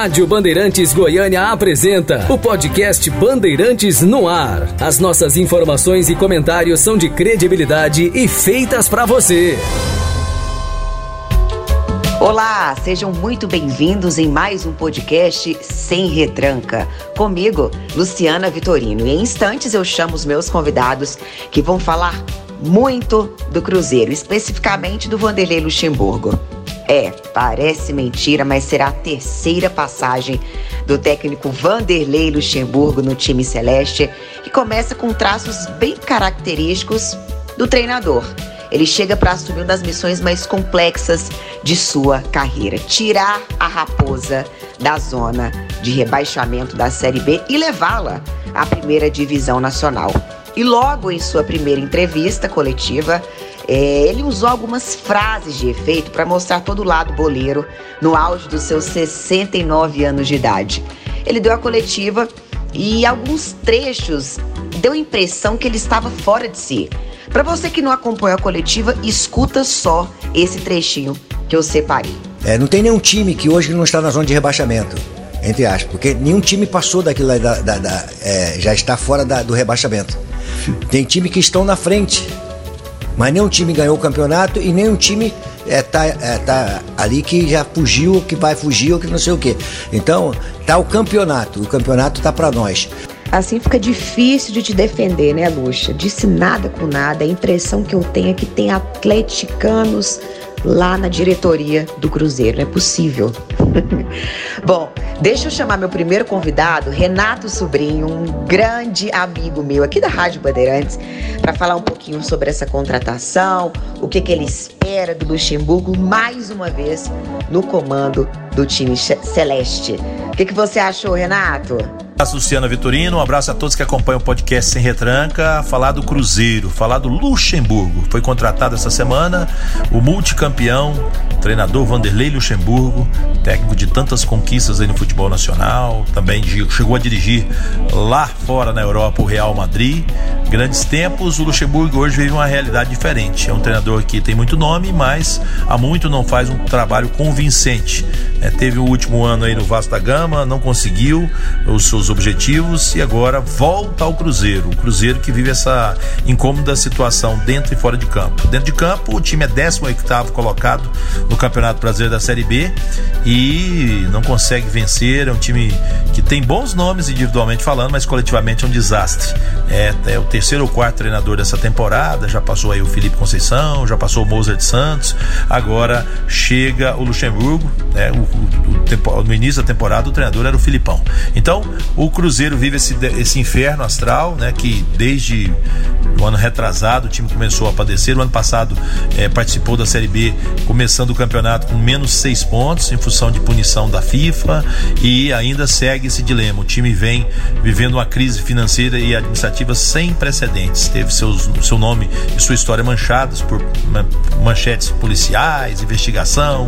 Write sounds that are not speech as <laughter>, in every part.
Rádio Bandeirantes Goiânia apresenta o podcast Bandeirantes no Ar. As nossas informações e comentários são de credibilidade e feitas para você. Olá, sejam muito bem-vindos em mais um podcast Sem Retranca. Comigo, Luciana Vitorino. E em instantes eu chamo os meus convidados que vão falar muito do Cruzeiro, especificamente do Vanderlei Luxemburgo. É, parece mentira, mas será a terceira passagem do técnico Vanderlei Luxemburgo no time celeste, que começa com traços bem característicos do treinador. Ele chega para assumir uma das missões mais complexas de sua carreira: tirar a raposa da zona de rebaixamento da Série B e levá-la à primeira divisão nacional. E logo em sua primeira entrevista coletiva, é, ele usou algumas frases de efeito para mostrar todo o lado boleiro no auge dos seus 69 anos de idade. Ele deu a coletiva e alguns trechos deu a impressão que ele estava fora de si. Para você que não acompanhou a coletiva, escuta só esse trechinho que eu separei. É, não tem nenhum time que hoje não está na zona de rebaixamento, entre aspas, porque nenhum time passou daquilo da, da, da é, já está fora da, do rebaixamento. Tem time que estão na frente mas nenhum time ganhou o campeonato e nenhum time é, tá, é, tá ali que já fugiu, que vai fugir ou que não sei o quê. Então, tá o campeonato. O campeonato tá para nós. Assim fica difícil de te defender, né, Luxa? Disse nada com nada. A impressão que eu tenho é que tem atleticanos lá na diretoria do Cruzeiro. Não é possível. <laughs> Bom, deixa eu chamar meu primeiro convidado, Renato Sobrinho, um grande amigo meu aqui da Rádio Bandeirantes, para falar um pouquinho sobre essa contratação, o que, que ele espera do Luxemburgo mais uma vez no comando do time celeste. O que, que você achou, Renato? Abraço, Luciana Vitorino. Um abraço a todos que acompanham o podcast Sem Retranca. Falar do Cruzeiro, falar do Luxemburgo. Foi contratado essa semana o multicampeão, treinador Vanderlei Luxemburgo, técnico de tantas conquistas aí no futebol nacional. Também chegou a dirigir lá fora na Europa o Real Madrid. Grandes tempos. O Luxemburgo hoje vive uma realidade diferente. É um treinador que tem muito nome, mas há muito não faz um trabalho convincente. É, teve o último ano aí no Vasco da Gama, não conseguiu os seus objetivos e agora volta ao Cruzeiro. O Cruzeiro que vive essa incômoda situação dentro e fora de campo. Dentro de campo, o time é 18 colocado no Campeonato Brasileiro da Série B e não consegue vencer. É um time que tem bons nomes individualmente falando, mas coletivamente é um desastre. É, é o terceiro ou quarto treinador dessa temporada. Já passou aí o Felipe Conceição, já passou o Mozart Santos. Agora chega o Luxemburgo. Né, o, o, o, no início da temporada, o treinador era o Filipão. Então, o Cruzeiro vive esse, esse inferno astral, né? Que desde o ano retrasado o time começou a padecer. O ano passado é, participou da Série B, começando o campeonato com menos seis pontos, em função de punição da FIFA, e ainda segue esse dilema. O time vem vivendo uma crise financeira e administrativa sem precedentes. Teve seus, seu nome e sua história manchados por manchetes policiais, investigação,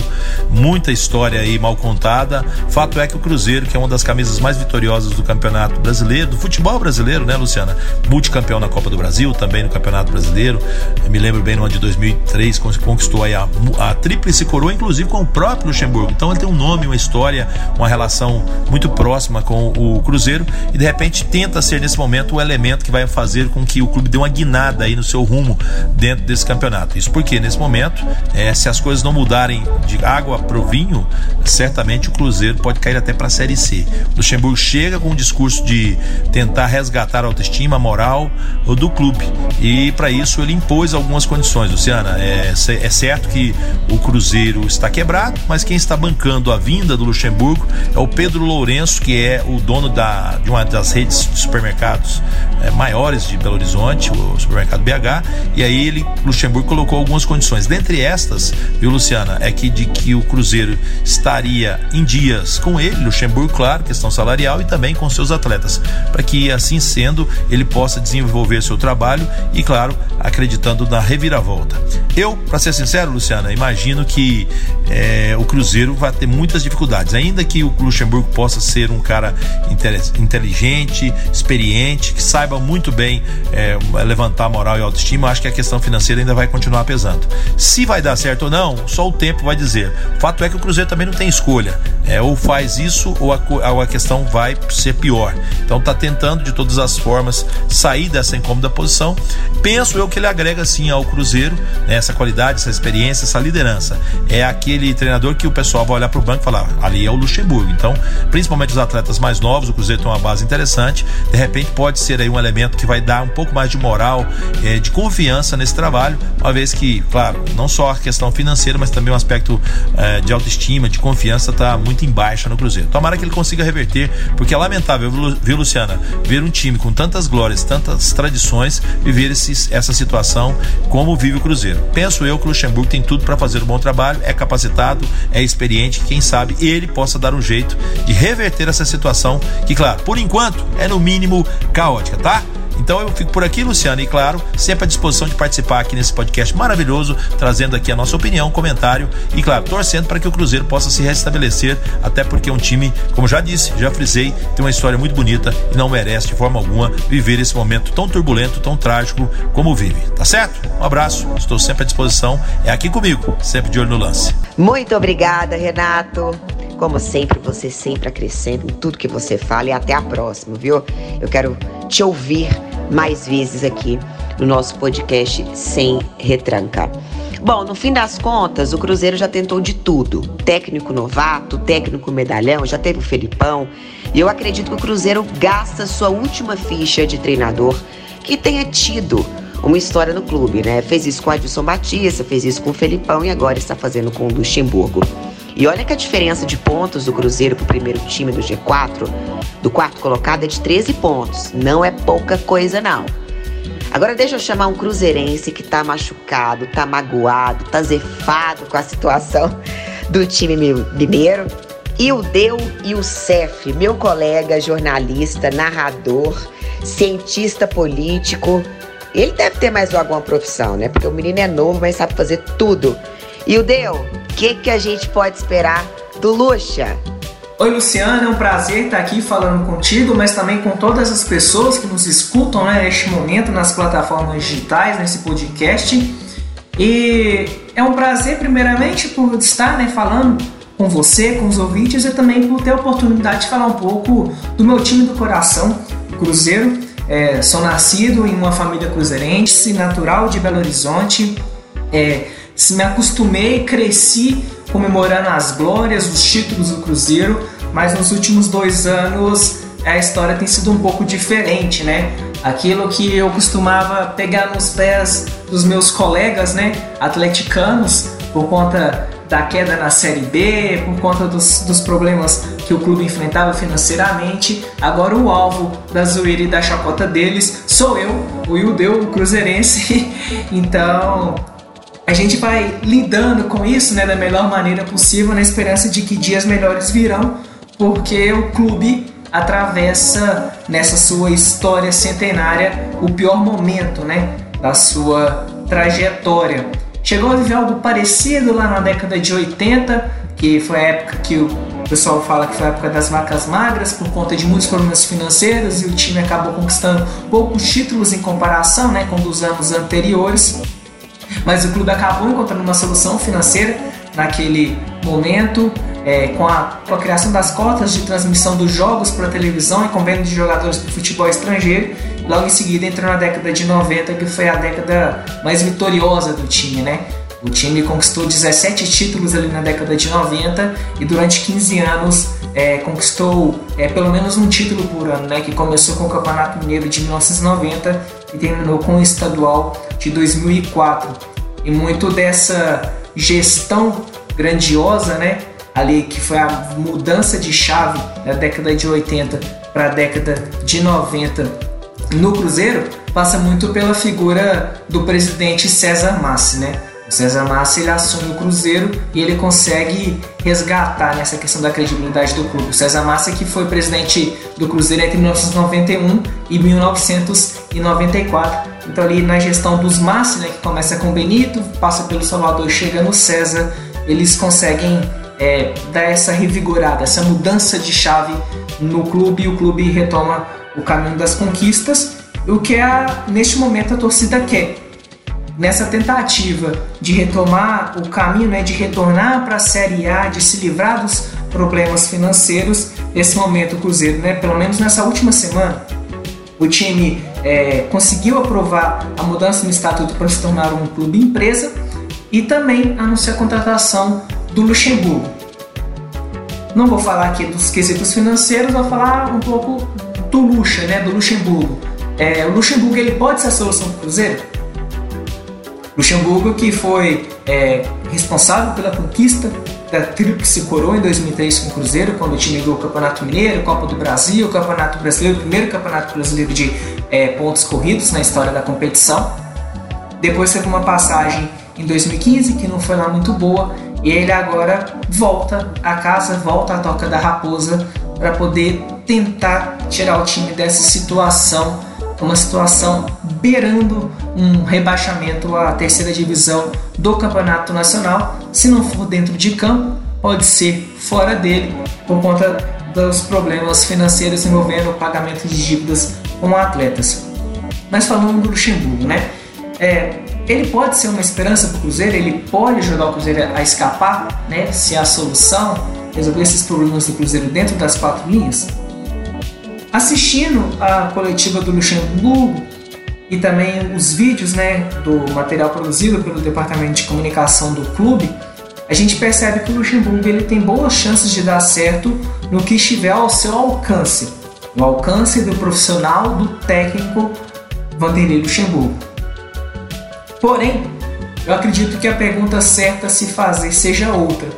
muita história aí mal contada. Fato é que o Cruzeiro, que é uma das camisas mais vitoriosas do do Campeonato Brasileiro, do futebol brasileiro, né, Luciana? Multicampeão na Copa do Brasil, também no Campeonato Brasileiro. Eu me lembro bem no ano de 2003, conquistou aí a, a tríplice coroa, inclusive com o próprio Luxemburgo. Então ele tem um nome, uma história, uma relação muito próxima com o Cruzeiro e de repente tenta ser nesse momento o elemento que vai fazer com que o clube dê uma guinada aí no seu rumo dentro desse campeonato. Isso porque nesse momento, é, se as coisas não mudarem de água para o vinho, certamente o Cruzeiro pode cair até para a Série C. O Luxemburgo chega com um discurso de tentar resgatar a autoestima, a moral do clube. E para isso ele impôs algumas condições, Luciana. É, é certo que o Cruzeiro está quebrado, mas quem está bancando a vinda do Luxemburgo é o Pedro Lourenço, que é o dono da, de uma das redes de supermercados é, maiores de Belo Horizonte, o supermercado BH. E aí ele, Luxemburgo, colocou algumas condições. Dentre estas, viu, Luciana, é que de que o Cruzeiro estaria em dias com ele, Luxemburgo, claro, questão salarial e também com seus atletas, para que assim sendo ele possa desenvolver seu trabalho e, claro, acreditando na reviravolta. Eu, para ser sincero, Luciana, imagino que que é, o Cruzeiro vai ter muitas dificuldades. Ainda que o Luxemburgo possa ser um cara inteligente, experiente, que saiba muito bem é, levantar moral e autoestima, acho que a questão financeira ainda vai continuar pesando. Se vai dar certo ou não, só o tempo vai dizer. O fato é que o Cruzeiro também não tem escolha. É, ou faz isso ou a, ou a questão vai ser pior. Então está tentando de todas as formas sair dessa incômoda posição. Penso eu que ele agrega sim ao Cruzeiro né, essa qualidade, essa experiência, essa liderança. É aquele treinador que o pessoal vai olhar para o banco e falar: ali é o Luxemburgo. Então, principalmente os atletas mais novos, o Cruzeiro tem uma base interessante. De repente, pode ser aí um elemento que vai dar um pouco mais de moral, é, de confiança nesse trabalho, uma vez que, claro, não só a questão financeira, mas também o um aspecto é, de autoestima, de confiança está muito em baixa no Cruzeiro. Tomara que ele consiga reverter, porque é lamentável, viu, Luciana, ver um time com tantas glórias, tantas tradições, viver esses, essa situação como vive o Cruzeiro. Penso eu que o Luxemburgo tem tudo para fazer um bom trabalho, é capacitado, é experiente, quem sabe ele possa dar um jeito de reverter essa situação, que, claro, por enquanto é no mínimo caótica, tá? Então eu fico por aqui, Luciano, e claro, sempre à disposição de participar aqui nesse podcast maravilhoso, trazendo aqui a nossa opinião, comentário e, claro, torcendo para que o Cruzeiro possa se restabelecer, até porque é um time, como já disse, já frisei, tem uma história muito bonita e não merece de forma alguma viver esse momento tão turbulento, tão trágico como vive. Tá certo? Um abraço, estou sempre à disposição. É aqui comigo, sempre de olho no lance. Muito obrigada, Renato. Como sempre, você sempre acrescenta em tudo que você fala e até a próxima, viu? Eu quero te ouvir mais vezes aqui no nosso podcast Sem Retranca. Bom, no fim das contas, o Cruzeiro já tentou de tudo. Técnico novato, técnico medalhão, já teve o Felipão. E eu acredito que o Cruzeiro gasta sua última ficha de treinador que tenha tido uma história no clube, né? Fez isso com o Adilson Batista, fez isso com o Felipão e agora está fazendo com o Luxemburgo. E olha que a diferença de pontos do Cruzeiro para o primeiro time do G4, do quarto colocado, é de 13 pontos. Não é pouca coisa, não. Agora deixa eu chamar um cruzeirense que tá machucado, tá magoado, tá zefado com a situação do time mineiro. O Deu o Cef, meu colega jornalista, narrador, cientista político. Ele deve ter mais alguma profissão, né? Porque o menino é novo, mas sabe fazer tudo. E o Deu, o que, que a gente pode esperar do Luxa? Oi, Luciana, é um prazer estar aqui falando contigo, mas também com todas as pessoas que nos escutam né, neste momento nas plataformas digitais, nesse podcast. E é um prazer, primeiramente, por estar né, falando com você, com os ouvintes, e também por ter a oportunidade de falar um pouco do meu time do coração, Cruzeiro. É, sou nascido em uma família cruzeirense, natural de Belo Horizonte. É, me acostumei, cresci comemorando as glórias, os títulos do Cruzeiro, mas nos últimos dois anos a história tem sido um pouco diferente, né? Aquilo que eu costumava pegar nos pés dos meus colegas, né, atleticanos, por conta da queda na Série B, por conta dos, dos problemas que o clube enfrentava financeiramente, agora o alvo da zoeira e da chacota deles sou eu, o Ildeu, o cruzeirense. <laughs> então, a gente vai lidando com isso né, da melhor maneira possível, na esperança de que dias melhores virão, porque o clube atravessa nessa sua história centenária o pior momento né, da sua trajetória. Chegou a viver algo parecido lá na década de 80, que foi a época que o pessoal fala que foi a época das vacas magras por conta de muitos problemas financeiros e o time acabou conquistando poucos títulos em comparação né, com dos anos anteriores. Mas o clube acabou encontrando uma solução financeira naquele momento, é, com, a, com a criação das cotas de transmissão dos jogos para televisão e convênio de jogadores de futebol estrangeiro. Logo em seguida entrou na década de 90, que foi a década mais vitoriosa do time, né? O time conquistou 17 títulos ali na década de 90 e durante 15 anos é, conquistou é, pelo menos um título por ano, né? Que começou com o Campeonato Mineiro de 1990 e terminou com o Estadual de 2004. E muito dessa gestão grandiosa, né? Ali que foi a mudança de chave da década de 80 para a década de 90 no Cruzeiro passa muito pela figura do presidente César Massi, né? César Massa ele assume o Cruzeiro e ele consegue resgatar nessa questão da credibilidade do clube. O César Massa que foi presidente do Cruzeiro entre 1991 e 1994. Então ali na gestão dos Massi, né, que começa com Benito, passa pelo Salvador, chega no César eles conseguem é, dar essa revigorada, essa mudança de chave no clube e o clube retoma o caminho das conquistas, o que a, neste momento a torcida quer. Nessa tentativa de retomar o caminho, né, de retornar para a Série A, de se livrar dos problemas financeiros, nesse momento o Cruzeiro, né, pelo menos nessa última semana, o time é, conseguiu aprovar a mudança no estatuto para se tornar um clube empresa e também anunciar a contratação do Luxemburgo. Não vou falar aqui dos quesitos financeiros, vou falar um pouco do Luxa, né, do Luxemburgo. É, o Luxemburgo ele pode ser a solução do Cruzeiro? Luxemburgo que foi é, responsável pela conquista da Tríplice Coroa em 2003 com o Cruzeiro, quando o time ganhou o Campeonato Mineiro, Copa do Brasil, Campeonato Brasileiro, o primeiro Campeonato Brasileiro de é, pontos corridos na história da competição. Depois teve uma passagem em 2015 que não foi lá muito boa e ele agora volta a casa, volta à toca da raposa para poder tentar tirar o time dessa situação, uma situação beirando um rebaixamento à terceira divisão do Campeonato Nacional. Se não for dentro de campo, pode ser fora dele por conta dos problemas financeiros envolvendo o pagamento de dívidas com atletas. Mas falando do Luxemburgo, né? É, ele pode ser uma esperança para o Cruzeiro, ele pode ajudar o Cruzeiro a escapar, né? Se a solução, resolver esses problemas do Cruzeiro dentro das quatro linhas. Assistindo a coletiva do Luxemburgo e também os vídeos, né, do material produzido pelo departamento de comunicação do clube, a gente percebe que o Luxemburgo ele tem boas chances de dar certo no que estiver ao seu alcance, no alcance do profissional, do técnico Vanderlei Luxemburgo. Porém, eu acredito que a pergunta certa a se fazer seja outra.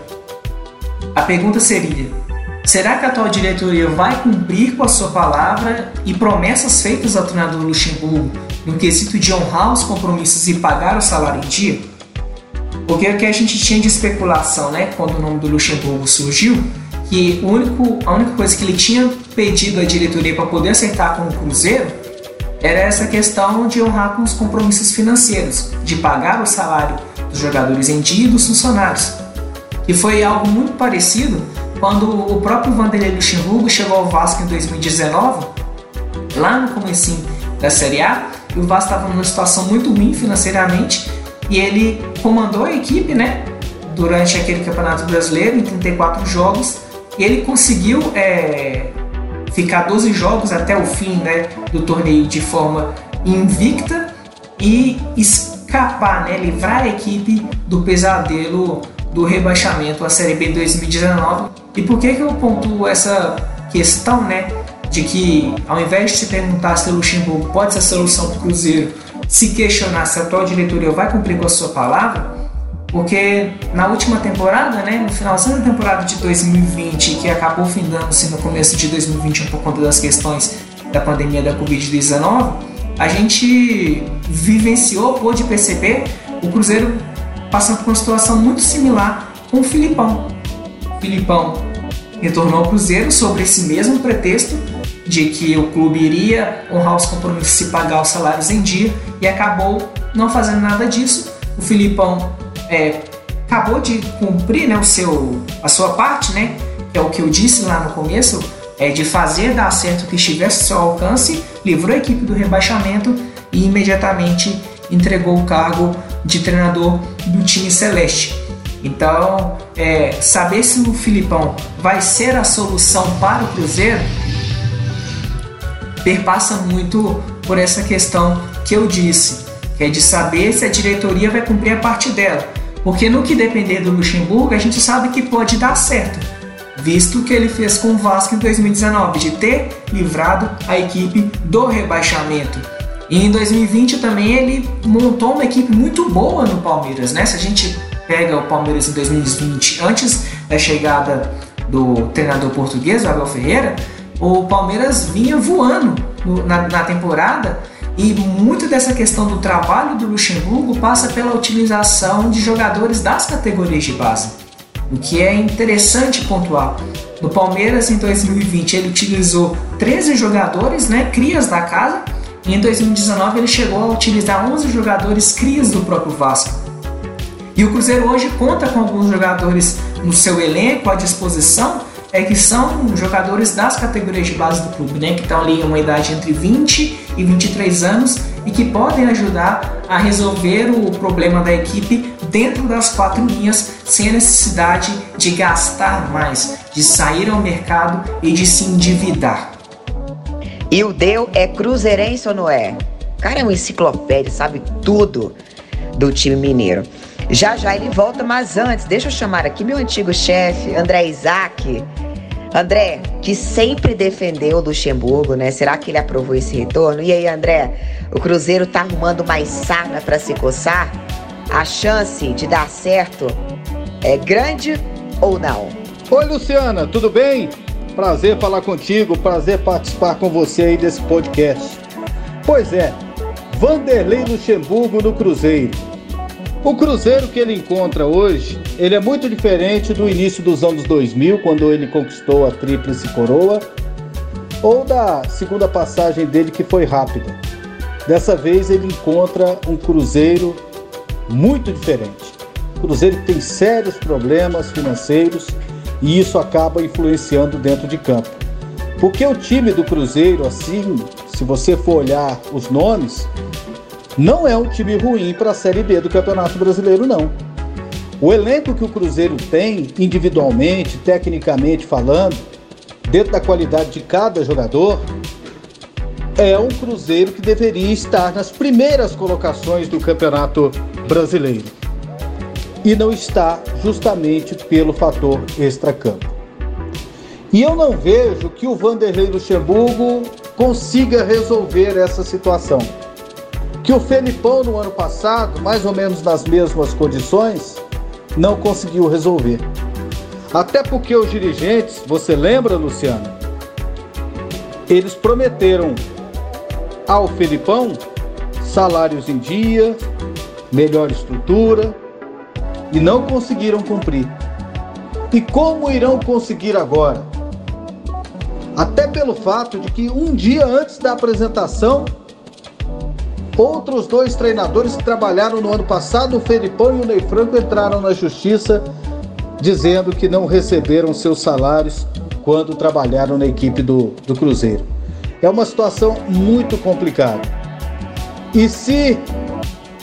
A pergunta seria: será que a atual diretoria vai cumprir com a sua palavra e promessas feitas ao treinador Luxemburgo no quesito de honrar os compromissos e pagar o salário em dia? Porque o que a gente tinha de especulação, né, quando o nome do Luxemburgo surgiu, que único, a única coisa que ele tinha pedido à diretoria para poder acertar com o Cruzeiro era essa questão de honrar com os compromissos financeiros, de pagar o salário dos jogadores em dia e dos funcionários. E foi algo muito parecido quando o próprio Vanderlei Luxemburgo chegou ao Vasco em 2019, lá no começo da Série A, o Vasco estava numa situação muito ruim financeiramente, e ele comandou a equipe, né, durante aquele Campeonato Brasileiro, em 34 jogos, e ele conseguiu é, ficar 12 jogos até o fim né, do torneio de forma invicta e escapar, né, livrar a equipe do pesadelo do rebaixamento à Série B 2019. E por que, que eu pontuo essa questão né, de que, ao invés de se perguntar se o Luxemburgo pode ser a solução para o Cruzeiro, se questionar se a atual diretoria vai cumprir com a sua palavra, porque na última temporada, né, no finalzinho da temporada de 2020, que acabou findando-se no começo de 2021 por conta das questões da pandemia da Covid-19, a gente vivenciou, pôde perceber o Cruzeiro passando por uma situação muito similar com o Filipão. O Filipão retornou ao Cruzeiro sobre esse mesmo pretexto de que o clube iria honrar os compromissos e pagar os salários em dia e acabou não fazendo nada disso. O Filipão é, acabou de cumprir né, o seu, a sua parte, né, que é o que eu disse lá no começo, é de fazer dar certo o que estivesse ao seu alcance, livrou a equipe do rebaixamento e imediatamente entregou o cargo de treinador do time celeste. Então, é, saber se o Filipão vai ser a solução para o Cruzeiro perpassa muito por essa questão que eu disse, que é de saber se a diretoria vai cumprir a parte dela. Porque no que depender do Luxemburgo, a gente sabe que pode dar certo, visto que ele fez com o Vasco em 2019, de ter livrado a equipe do rebaixamento. E em 2020 também ele montou uma equipe muito boa no Palmeiras, né? Se a gente pega o Palmeiras em 2020, antes da chegada do treinador português, o Abel Ferreira, o Palmeiras vinha voando na, na temporada e muito dessa questão do trabalho do Luxemburgo passa pela utilização de jogadores das categorias de base, o que é interessante pontuar. No Palmeiras, em 2020, ele utilizou 13 jogadores, né, crias da casa, em 2019 ele chegou a utilizar 11 jogadores crias do próprio Vasco. E o Cruzeiro hoje conta com alguns jogadores no seu elenco à disposição, é que são jogadores das categorias de base do clube, né, que estão ali em uma idade entre 20 e 23 anos e que podem ajudar a resolver o problema da equipe dentro das quatro linhas, sem a necessidade de gastar mais, de sair ao mercado e de se endividar. E o Deu é cruzeirense ou não é? Cara é uma enciclopédia, sabe tudo do time mineiro. Já já ele volta, mas antes, deixa eu chamar aqui meu antigo chefe, André Isaac. André, que sempre defendeu o Luxemburgo, né? Será que ele aprovou esse retorno? E aí, André, o Cruzeiro tá arrumando mais sarna para se coçar? A chance de dar certo é grande ou não? Oi, Luciana, tudo bem? Prazer falar contigo, prazer participar com você aí desse podcast. Pois é, Vanderlei Luxemburgo no Cruzeiro. O Cruzeiro que ele encontra hoje, ele é muito diferente do início dos anos 2000, quando ele conquistou a tríplice coroa, ou da segunda passagem dele que foi rápida. Dessa vez ele encontra um Cruzeiro muito diferente. Cruzeiro que tem sérios problemas financeiros e isso acaba influenciando dentro de campo. Porque o time do Cruzeiro, assim, se você for olhar os nomes, não é um time ruim para a Série B do Campeonato Brasileiro, não. O elenco que o Cruzeiro tem, individualmente, tecnicamente falando, dentro da qualidade de cada jogador, é um Cruzeiro que deveria estar nas primeiras colocações do Campeonato Brasileiro e não está justamente pelo fator extracampo. E eu não vejo que o Vanderlei Luxemburgo consiga resolver essa situação. Que o Felipão no ano passado, mais ou menos nas mesmas condições, não conseguiu resolver. Até porque os dirigentes, você lembra, Luciano? Eles prometeram ao Felipão salários em dia, melhor estrutura, e não conseguiram cumprir. E como irão conseguir agora? Até pelo fato de que um dia antes da apresentação, outros dois treinadores que trabalharam no ano passado, o Felipão e o Ney Franco, entraram na justiça dizendo que não receberam seus salários quando trabalharam na equipe do, do Cruzeiro. É uma situação muito complicada. E se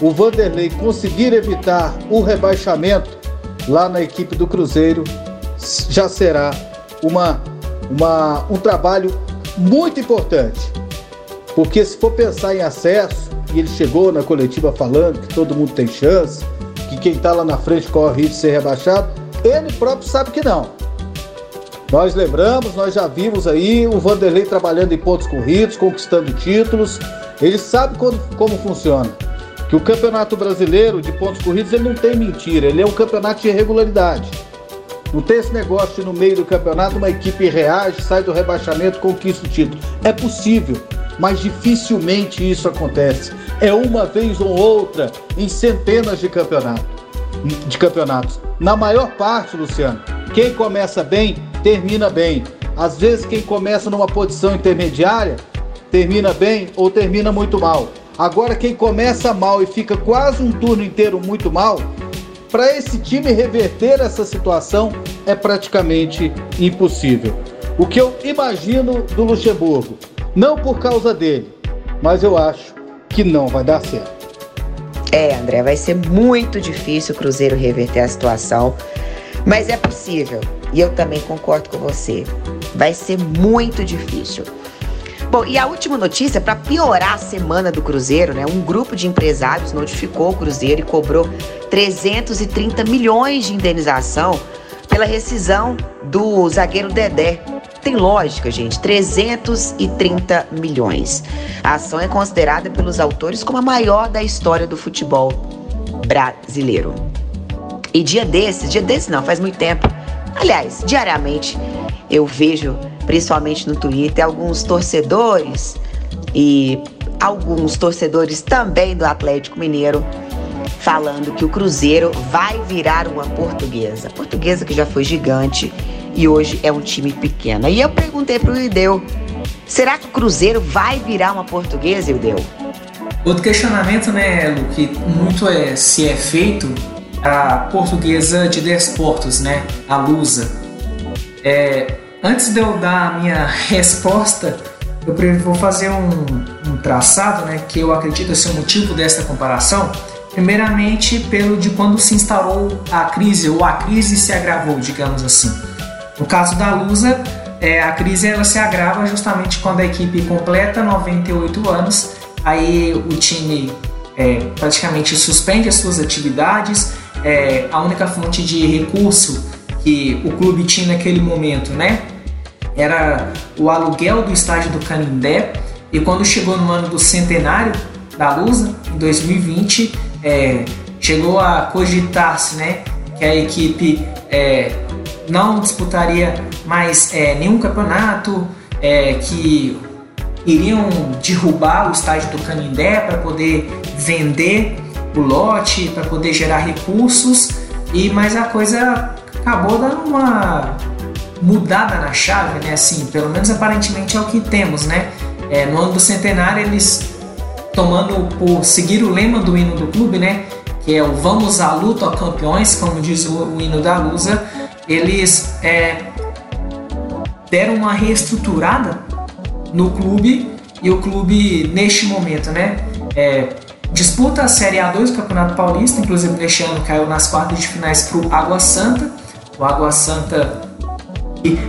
o Vanderlei conseguir evitar o rebaixamento lá na equipe do Cruzeiro, já será uma, uma, um trabalho muito importante. Porque se for pensar em acesso, e ele chegou na coletiva falando que todo mundo tem chance, que quem está lá na frente corre risco de ser rebaixado, ele próprio sabe que não. Nós lembramos, nós já vimos aí o Vanderlei trabalhando em pontos corridos, conquistando títulos. Ele sabe como, como funciona que o Campeonato Brasileiro de pontos corridos ele não tem mentira, ele é um campeonato de regularidade. Não tem esse negócio de no meio do campeonato uma equipe reage, sai do rebaixamento, conquista o título. É possível, mas dificilmente isso acontece. É uma vez ou outra em centenas de campeonatos. De campeonatos. Na maior parte, Luciano, quem começa bem termina bem. Às vezes quem começa numa posição intermediária termina bem ou termina muito mal. Agora, quem começa mal e fica quase um turno inteiro muito mal, para esse time reverter essa situação é praticamente impossível. O que eu imagino do Luxemburgo, não por causa dele, mas eu acho que não vai dar certo. É, André, vai ser muito difícil o Cruzeiro reverter a situação, mas é possível. E eu também concordo com você. Vai ser muito difícil. Bom, e a última notícia, para piorar a semana do Cruzeiro, né? Um grupo de empresários notificou o Cruzeiro e cobrou 330 milhões de indenização pela rescisão do zagueiro Dedé. Tem lógica, gente, 330 milhões. A ação é considerada pelos autores como a maior da história do futebol brasileiro. E dia desses, dia desses não, faz muito tempo. Aliás, diariamente eu vejo principalmente no Twitter, alguns torcedores e alguns torcedores também do Atlético Mineiro falando que o Cruzeiro vai virar uma portuguesa. Portuguesa que já foi gigante e hoje é um time pequeno. E eu perguntei pro Ideu, será que o Cruzeiro vai virar uma portuguesa, Ideu? Outro questionamento, né, Lu, que muito é se é feito a portuguesa de desportos, né? A Lusa. É, antes de eu dar a minha resposta, eu vou fazer um, um traçado, né? Que eu acredito ser o motivo dessa comparação. Primeiramente, pelo de quando se instaurou a crise, ou a crise se agravou, digamos assim. No caso da Lusa, é, a crise ela se agrava justamente quando a equipe completa 98 anos, aí o time é, praticamente suspende as suas atividades, é, a única fonte de recurso que o clube tinha naquele momento, né, era o aluguel do estádio do Canindé, e quando chegou no ano do centenário da Lusa, em 2020, é, chegou a cogitar-se né, que a equipe é, não disputaria mais é, nenhum campeonato, é, que iriam derrubar o estádio do Canindé para poder vender o lote, para poder gerar recursos, e mas a coisa acabou dando uma mudada na chave, né? Assim, pelo menos aparentemente é o que temos, né? É, no ano do centenário eles tomando por seguir o lema do hino do clube, né? Que é o Vamos à luta, ó campeões, como diz o, o hino da Lusa. Eles é, deram uma reestruturada no clube e o clube neste momento, né? É, disputa a Série A2 do Campeonato Paulista, inclusive neste ano caiu nas quartas de finais para o Água Santa. O Água Santa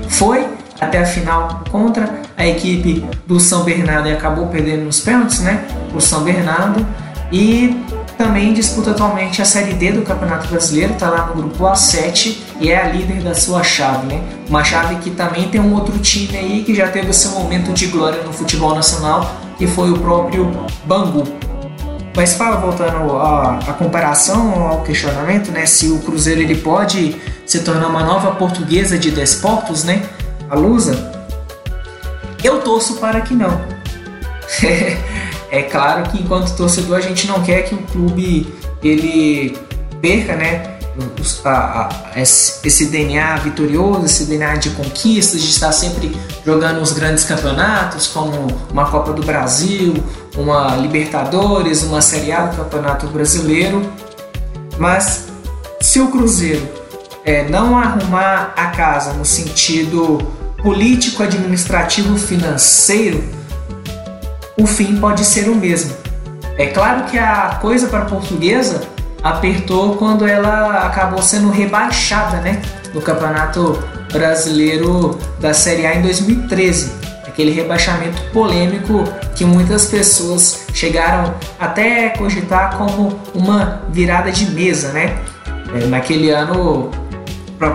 foi até a final contra a equipe do São Bernardo e acabou perdendo nos pênaltis, né? O São Bernardo e também disputa atualmente a Série D do Campeonato Brasileiro, está lá no grupo A7 e é a líder da sua chave, né? Uma chave que também tem um outro time aí que já teve o seu momento de glória no futebol nacional, que foi o próprio Bangu. Mas fala voltando à, à comparação, ao questionamento, né? Se o Cruzeiro ele pode se tornar uma nova portuguesa de desportos, né? A Lusa, eu torço para que não. <laughs> é claro que enquanto torcedor a gente não quer que o clube ele perca, né? A, a, esse DNA vitorioso, esse DNA de conquistas, de estar sempre jogando os grandes campeonatos, como uma Copa do Brasil, uma Libertadores, uma Série A do Campeonato Brasileiro. Mas se o Cruzeiro é, não arrumar a casa no sentido político, administrativo, financeiro, o fim pode ser o mesmo. É claro que a coisa para a portuguesa apertou quando ela acabou sendo rebaixada, né, no Campeonato Brasileiro da Série A em 2013. Aquele rebaixamento polêmico que muitas pessoas chegaram até cogitar como uma virada de mesa, né? É, naquele ano para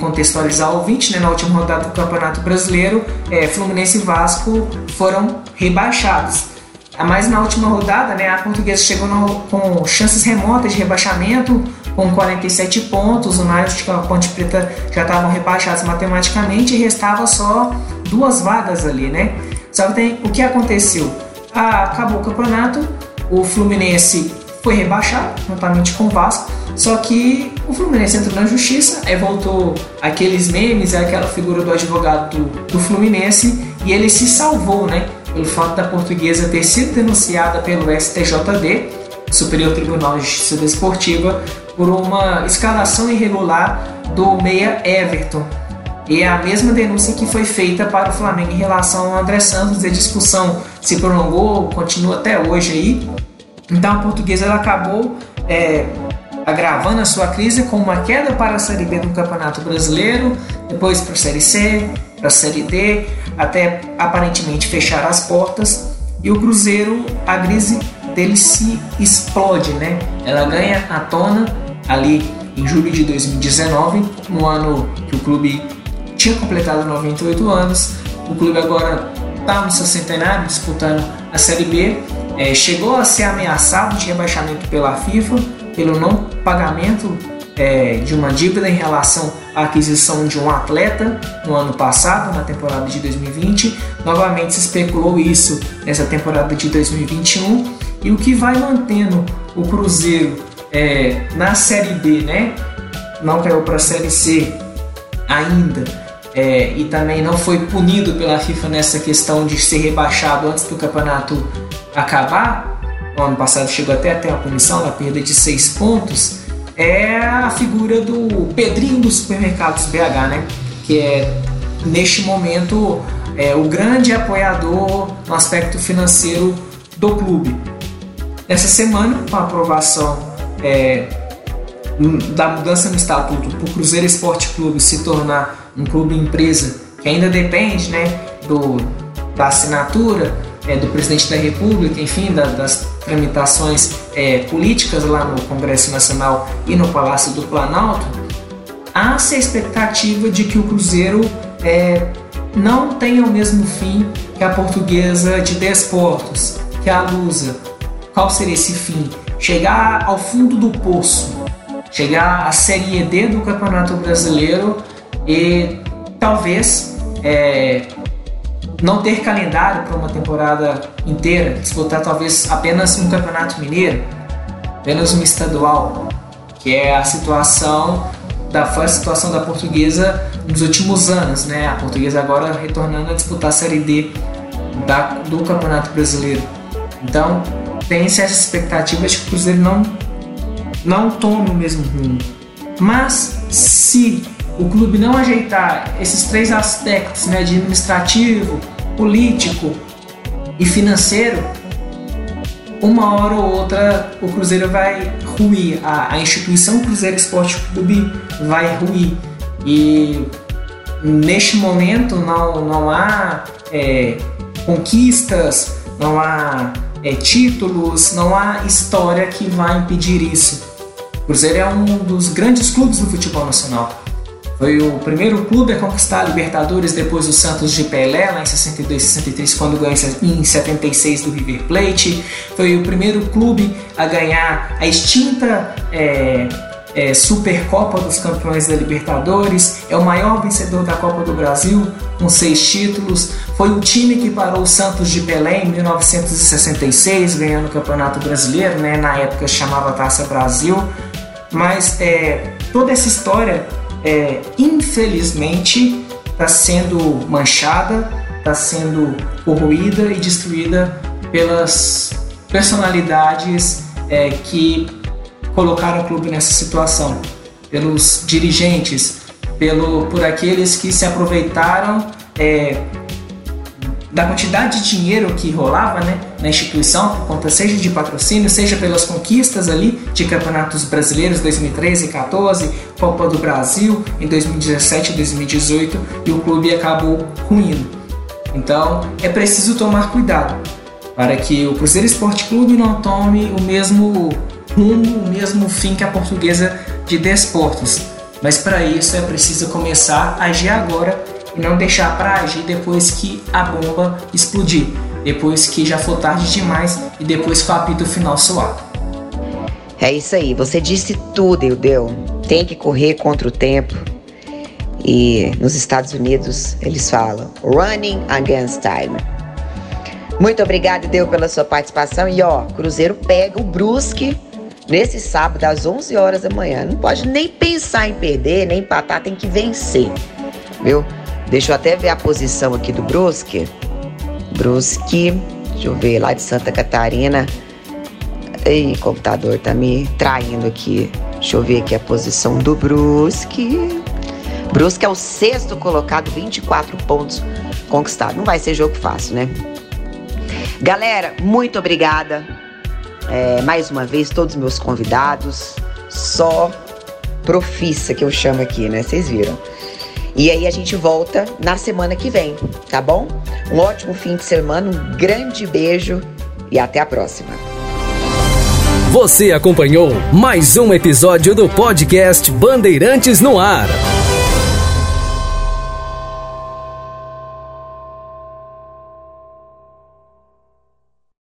contextualizar o ouvinte, né, na última rodada do Campeonato Brasileiro, é, Fluminense e Vasco foram rebaixados. Mas na última rodada, né, a Portuguesa chegou no, com chances remotas de rebaixamento, com 47 pontos. O Náutico e a Ponte Preta já estavam rebaixados matematicamente e restava só duas vagas ali, né? Só que tem, o que aconteceu? Ah, acabou o campeonato, o Fluminense foi rebaixado, juntamente com o Vasco, só que o Fluminense entrou na justiça, aí voltou aqueles memes, aquela figura do advogado do, do Fluminense, e ele se salvou, né? Pelo fato da portuguesa ter sido denunciada pelo STJD, Superior Tribunal de Justiça Desportiva, por uma escalação irregular do meia Everton. E é a mesma denúncia que foi feita para o Flamengo em relação ao André Santos, a discussão se prolongou, continua até hoje aí. Então a portuguesa ela acabou é, agravando a sua crise com uma queda para a Série B do Campeonato Brasileiro, depois para a Série C, para a Série D, até aparentemente fechar as portas. E o Cruzeiro, a crise dele se explode, né? Ela ganha a tona ali em julho de 2019, no ano que o clube tinha completado 98 anos. O clube agora está no seu centenário disputando a Série B. É, chegou a ser ameaçado de rebaixamento pela FIFA pelo não pagamento é, de uma dívida em relação à aquisição de um atleta no ano passado, na temporada de 2020. Novamente se especulou isso nessa temporada de 2021 e o que vai mantendo o Cruzeiro é, na Série B, né? Não caiu para a Série C ainda. É, e também não foi punido pela FIFA nessa questão de ser rebaixado antes do campeonato acabar, no ano passado chegou até a punição, a perda de seis pontos, é a figura do Pedrinho dos supermercados BH, né? Que é neste momento é o grande apoiador no aspecto financeiro do clube. Essa semana, com a aprovação é, da mudança no estatuto para o Cruzeiro Esporte Clube se tornar um clube empresa que ainda depende né, do, da assinatura é, do presidente da República, enfim, da, das tramitações é, políticas lá no Congresso Nacional e no Palácio do Planalto, há-se a expectativa de que o Cruzeiro é, não tenha o mesmo fim que a portuguesa de Desportos, que é a Lusa. Qual seria esse fim? Chegar ao fundo do poço, chegar à Série D do Campeonato Brasileiro e talvez é, não ter calendário para uma temporada inteira, disputar talvez apenas um campeonato mineiro, apenas um estadual, que é a situação da a situação da portuguesa nos últimos anos, né? A portuguesa agora retornando a disputar a Série D da, do Campeonato Brasileiro. Então, tem-se essa expectativa de que o Cruzeiro não, não tome o mesmo rumo. Mas, se o clube não ajeitar esses três aspectos, né, administrativo, político e financeiro, uma hora ou outra o Cruzeiro vai ruir, a, a instituição Cruzeiro Esporte Clube vai ruir. E neste momento não, não há é, conquistas, não há é, títulos, não há história que vai impedir isso. O Cruzeiro é um dos grandes clubes do futebol nacional. Foi o primeiro clube a conquistar a Libertadores depois do Santos de Pelé, lá em 62 63, quando ganhou em 76 do River Plate. Foi o primeiro clube a ganhar a extinta é, é, Supercopa dos Campeões da Libertadores. É o maior vencedor da Copa do Brasil, com seis títulos. Foi o time que parou o Santos de Pelé em 1966, ganhando o Campeonato Brasileiro, né? na época chamava Taça Brasil. Mas é, toda essa história é, infelizmente está sendo manchada, está sendo corroída e destruída pelas personalidades é, que colocaram o clube nessa situação, pelos dirigentes, pelo, por aqueles que se aproveitaram é, da quantidade de dinheiro que rolava né, na instituição, por conta seja de patrocínio, seja pelas conquistas ali de campeonatos brasileiros 2013 e 14, Copa do Brasil em 2017 e 2018 e o clube acabou ruindo. Então é preciso tomar cuidado para que o Cruzeiro Esporte Clube não tome o mesmo rumo, o mesmo fim que a portuguesa de desportos. Mas para isso é preciso começar a agir agora e não deixar para agir depois que a bomba explodir, depois que já for tarde demais e depois que o apito final soar. É isso aí, você disse tudo, Eudeu. Tem que correr contra o tempo. E nos Estados Unidos eles falam running against time. Muito obrigado, Eudeu, pela sua participação. E ó, Cruzeiro pega o Brusque nesse sábado às 11 horas da manhã. Não pode nem pensar em perder, nem empatar, tem que vencer. Viu? Deixa eu até ver a posição aqui do Brusque. Brusque, deixa eu ver, lá de Santa Catarina. Ei, computador tá me traindo aqui. Deixa eu ver aqui a posição do Brusque. Brusque é o sexto colocado, 24 pontos conquistados. Não vai ser jogo fácil, né? Galera, muito obrigada. É, mais uma vez, todos os meus convidados. Só profissa que eu chamo aqui, né? Vocês viram. E aí a gente volta na semana que vem, tá bom? Um ótimo fim de semana, um grande beijo e até a próxima. Você acompanhou mais um episódio do podcast Bandeirantes no Ar.